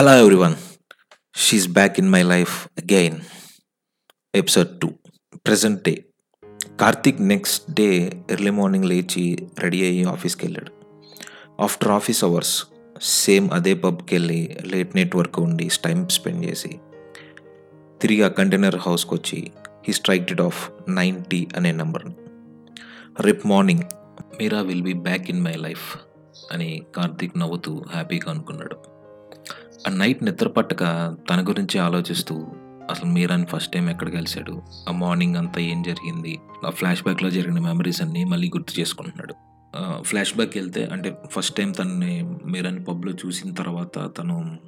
Hello everyone she's back in my life again episode two present day Karthik next day early morning లేచి ready అయ్యి ఆఫీస్కి వెళ్ళాడు. After office hours same అదే పబ్కి వెళ్ళి late night వరకు ఉండి టైం స్పెండ్ చేసి తిరిగి ఆ కంటైనర్ హౌస్కి వచ్చి హీ స్ట్రైక్టెడ్ ఆఫ్ నైంటీ అనే నెంబర్ని రేపు morning Meera will be back in my life అని కార్తీక్ నవ్వుతూ హ్యాపీగా అనుకున్నాడు. ఆ నైట్ నిద్ర పట్టక తన గురించి ఆలోచిస్తూ అసలు మీరాని ఫస్ట్ టైం ఎక్కడ కలిశాడు? ఆ మార్నింగ్ అంతా ఏం జరిగింది? ఆ ఫ్లాష్ బ్యాక్లో జరిగిన మెమరీస్ అన్నీ మళ్ళీ గుర్తు చేసుకుంటున్నాడు. ఫ్లాష్ బ్యాక్ వెళ్తే అంటే ఫస్ట్ టైం తనని మీరాని పబ్లో చూసిన తర్వాత తను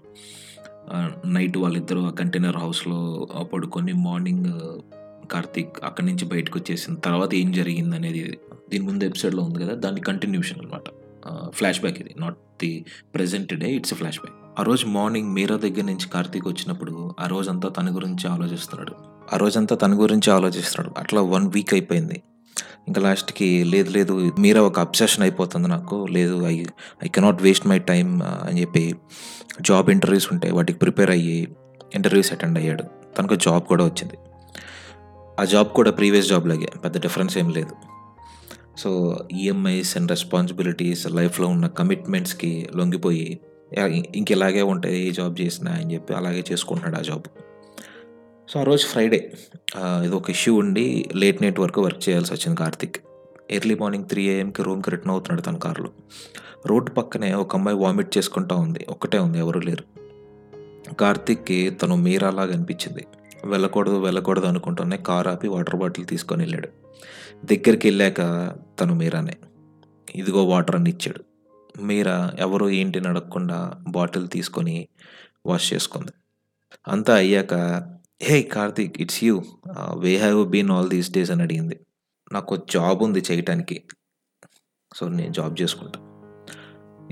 నైట్ వాళ్ళిద్దరూ ఆ కంటైనర్ హౌస్లో పడుకొని మార్నింగ్ కార్తీక్ అక్కడి నుంచి బయటకు వచ్చేసిన తర్వాత ఏం జరిగింది అనేది దీని ముందు ఎపిసోడ్లో ఉంది కదా దాని కంటిన్యూషన్ అనమాట ఫ్లాష్ బ్యాక్ ఇది not the present day it's flash back. ఆ రోజు మార్నింగ్ మీరా దగ్గర నుంచి కార్తీక్ వచ్చినప్పుడు ఆ రోజంతా తన గురించి ఆలోచిస్తున్నాడు. ఆ రోజంతా తన గురించి ఆలోచిస్తున్నాడు. అట్లా వన్ వీక్ అయిపోయింది. ఇంకా లాస్ట్కి లేదు లేదు మీరా ఒక అబ్సెషన్ అయిపోతుంది నాకు. లేదు I I cannot waste my time అని చెప్పి జాబ్ ఇంటర్వ్యూస్ ఉంటాయి వాటికి ప్రిపేర్ అయ్యి ఇంటర్వ్యూస్ అటెండ్ అయ్యాడు. తనకు జాబ్ కూడా వచ్చింది. ఆ జాబ్ కూడా ప్రీవియస్ జాబ్ లాగే పెద్ద డిఫరెన్స్ ఏం లేదు. సో ఈఎంఐస్ అండ్ రెస్పాన్సిబిలిటీస్ లైఫ్లో ఉన్న కమిట్మెంట్స్కి లొంగిపోయి ఇంకెలాగే ఉంటాయి ఏ జాబ్ చేసినా అని చెప్పి అలాగే చేసుకుంటున్నాడు ఆ జాబ్. సో ఆ రోజు ఫ్రైడే ఇది ఒక ఇష్యూ ఉండి లేట్ నైట్ వరకు వర్క్ చేయాల్సి వచ్చింది కార్తిక్. ఎర్లీ మార్నింగ్ త్రీ ఏఎంకి రూమ్కి రిటర్న్ అవుతున్నాడు తన కారులో. రోడ్డు పక్కనే ఒక అమ్మాయి వామిట్ చేసుకుంటా ఉంది. ఒక్కటే ఉంది ఎవరు లేరు. కార్తిక్కి తను మీరాలాగా అనిపించింది. వెళ్ళకూడదు వెళ్ళకూడదు అనుకుంటూనే కార్ ఆపి వాటర్ బాటిల్ తీసుకొని వెళ్ళాడు. దగ్గరికి వెళ్ళాక తను మీరానే. ఇదిగో వాటర్ అని ఇచ్చాడు. మీరా ఎవరు ఏంటి అడగకుండా బాటిల్ తీసుకొని వాష్ చేసుకుంది. అంతా అయ్యాక hey Karthik it's you. Where have been all these days అని అడిగింది. నాకు జాబ్ ఉంది చేయటానికి. సో నేను జాబ్ చేసుకుంటా.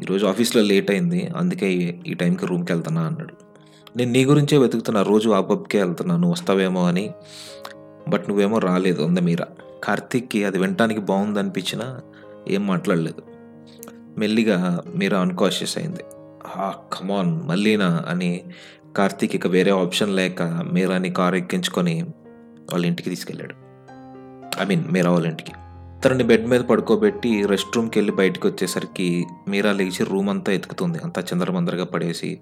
ఈరోజు ఆఫీస్లో లేట్ అయింది. అందుకే ఈ టైంకి రూమ్కి వెళ్తానా అన్నాడు. నేను నీ గురించే వెతుకుతున్నా. రోజు ఆ పబ్కే వెళ్తున్నాను వస్తావేమో అని. బట్ నువ్వేమో రాలేదు. ఉంది మీరా? కార్తీక్కి అది వినటానికి బాగుంది అనిపించినా ఏం మాట్లాడలేదు. మెల్లిగా మీరా అన్కాన్షియస్ అయింది. కమాన్ మళ్ళీనా? అని కార్తీక్ ఇక వేరే ఆప్షన్ లేక మీరాని కారు ఎక్కించుకొని వాళ్ళ ఇంటికి తీసుకెళ్ళాడు. ఐ మీన్ మీరా వాళ్ళ ఇంటికి. తనని బెడ్ మీద పడుకోబెట్టి రెస్ట్ రూమ్కి వెళ్ళి బయటకు వచ్చేసరికి మీరా లేచి రూమ్ అంతా ఎతుకుతుంది. అంతా చంద్రమందరగా పడేసి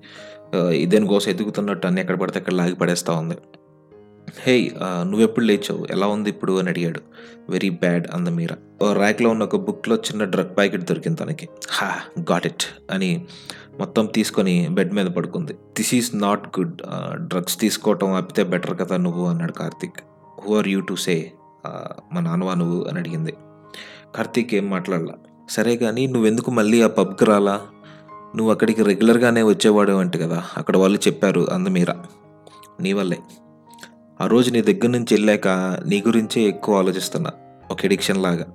ఇదేని కోసం ఎదుగుతున్నట్టు అన్ని ఎక్కడ పడితే అక్కడ లాగి పడేస్తూ ఉంది. హే నువ్వెప్పుడు లేచావు? ఎలా ఉంది ఇప్పుడు? అని అడిగాడు. వెరీ బ్యాడ్ అంద మీరా ర్యాక్లో ఉన్న ఒక బుక్లో చిన్న డ్రగ్ ప్యాకెట్ దొరికింది తనకి. హా గాట్ ఇట్ అని మొత్తం తీసుకొని బెడ్ మీద పడుకుంది. This is not good drugs తీసుకోవటం ఆపితే బెటర్ కదా నువ్వు అన్నాడు Karthik. Who are you to say మా నాన్నవా నువ్వు? అని అడిగింది. కార్తీక్ ఏం మాట్లాడలా. సరే కానీ నువ్వెందుకు మళ్ళీ ఆ పబ్కి రాలా? నువ్వు అక్కడికి రెగ్యులర్గానే వచ్చేవాడు అంటే కదా? అక్కడ వాళ్ళు చెప్పారు అందమీరా. నీ వల్లే. ఆ రోజు నీ దగ్గర నుంచి వెళ్ళాక నీ గురించే ఎక్కువ ఆలోచిస్తున్నా. ఒక ఎడిక్షన్ లాగా.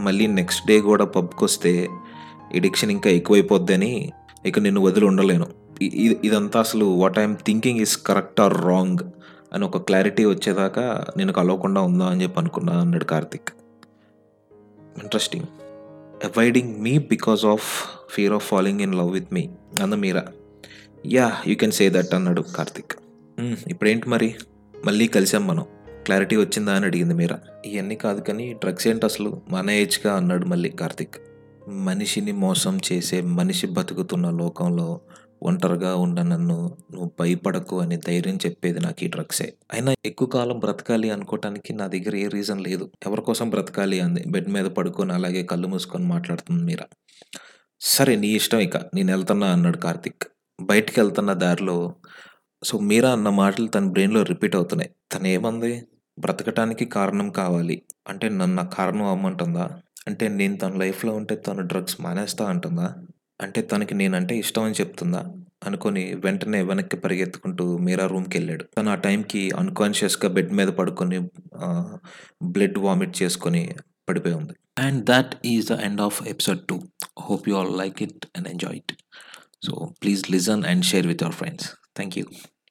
మళ్ళీ నెక్స్ట్ డే కూడా పబ్కి వస్తే ఎడిక్షన్ ఇంకా ఎక్కువైపోద్దని ఇక నిన్ను వదిలి ఉండలేను. ఇదంతా అసలు what I'm thinking is correct or wrong అని ఒక క్లారిటీ వచ్చేదాకా నేను కలవకుండా ఉందా అని చెప్పి అనుకున్నా అన్నాడు Karthik. Interesting avoiding me because of fear of following in love with me అన్న Meera yeah you can say that అన్నాడు కార్తిక్. ఇప్పుడేంటి మరి? మళ్ళీ కలిసాం మనం. క్లారిటీ వచ్చిందా అని అడిగింది మీరా. ఇవన్నీ కాదు కానీ డ్రగ్స్ ఏంటి అసలు? మన ఏజ్గా అన్నాడు మళ్ళీ కార్తిక్. మనిషిని మోసం చేసే మనిషి బతుకుతున్న లోకంలో ఒంటరిగా ఉన్న నన్ను నువ్వు భయపడకు అని ధైర్యం చెప్పేది నాకు ఈ డ్రగ్సే. అయినా ఎక్కువ కాలం బ్రతకాలి అనుకోవటానికి నా దగ్గర ఏ రీజన్ లేదు. ఎవరి కోసం బ్రతకాలి అంది. బెడ్ మీద పడుకొని అలాగే కళ్ళు మూసుకొని మాట్లాడుతుంది మీరా. సరే నీ ఇష్టం ఇక. నేను వెళ్తున్నా అన్నాడు కార్తిక్. బయటికి వెళ్తున్న దారిలో సో మీరా అన్న మాటలు తన బ్రెయిన్లో రిపీట్ అవుతున్నాయి. తను ఏమంది బ్రతకటానికి కారణం కావాలి. అంటే నన్ను కారణం అమ్మంటుందా అంటే నేను తన లైఫ్లో ఉంటే తను డ్రగ్స్ మానేస్తా అంటుందా? అంటే తనకి నేనంటే ఇష్టం అని చెప్తుందా? అనుకొని వెంటనే వెనక్కి పరిగెత్తుకుంటూ మీరా రూమ్కి వెళ్ళాడు తను ఆ టైంకి అన్కాన్షియస్గా బెడ్ మీద పడుకొని బ్లడ్ వామిట్ చేసుకొని పడిపోయి ఉంది. And that is the end of episode two. Hope you all like it and enjoy it. So please listen and share with your friends. Thank you.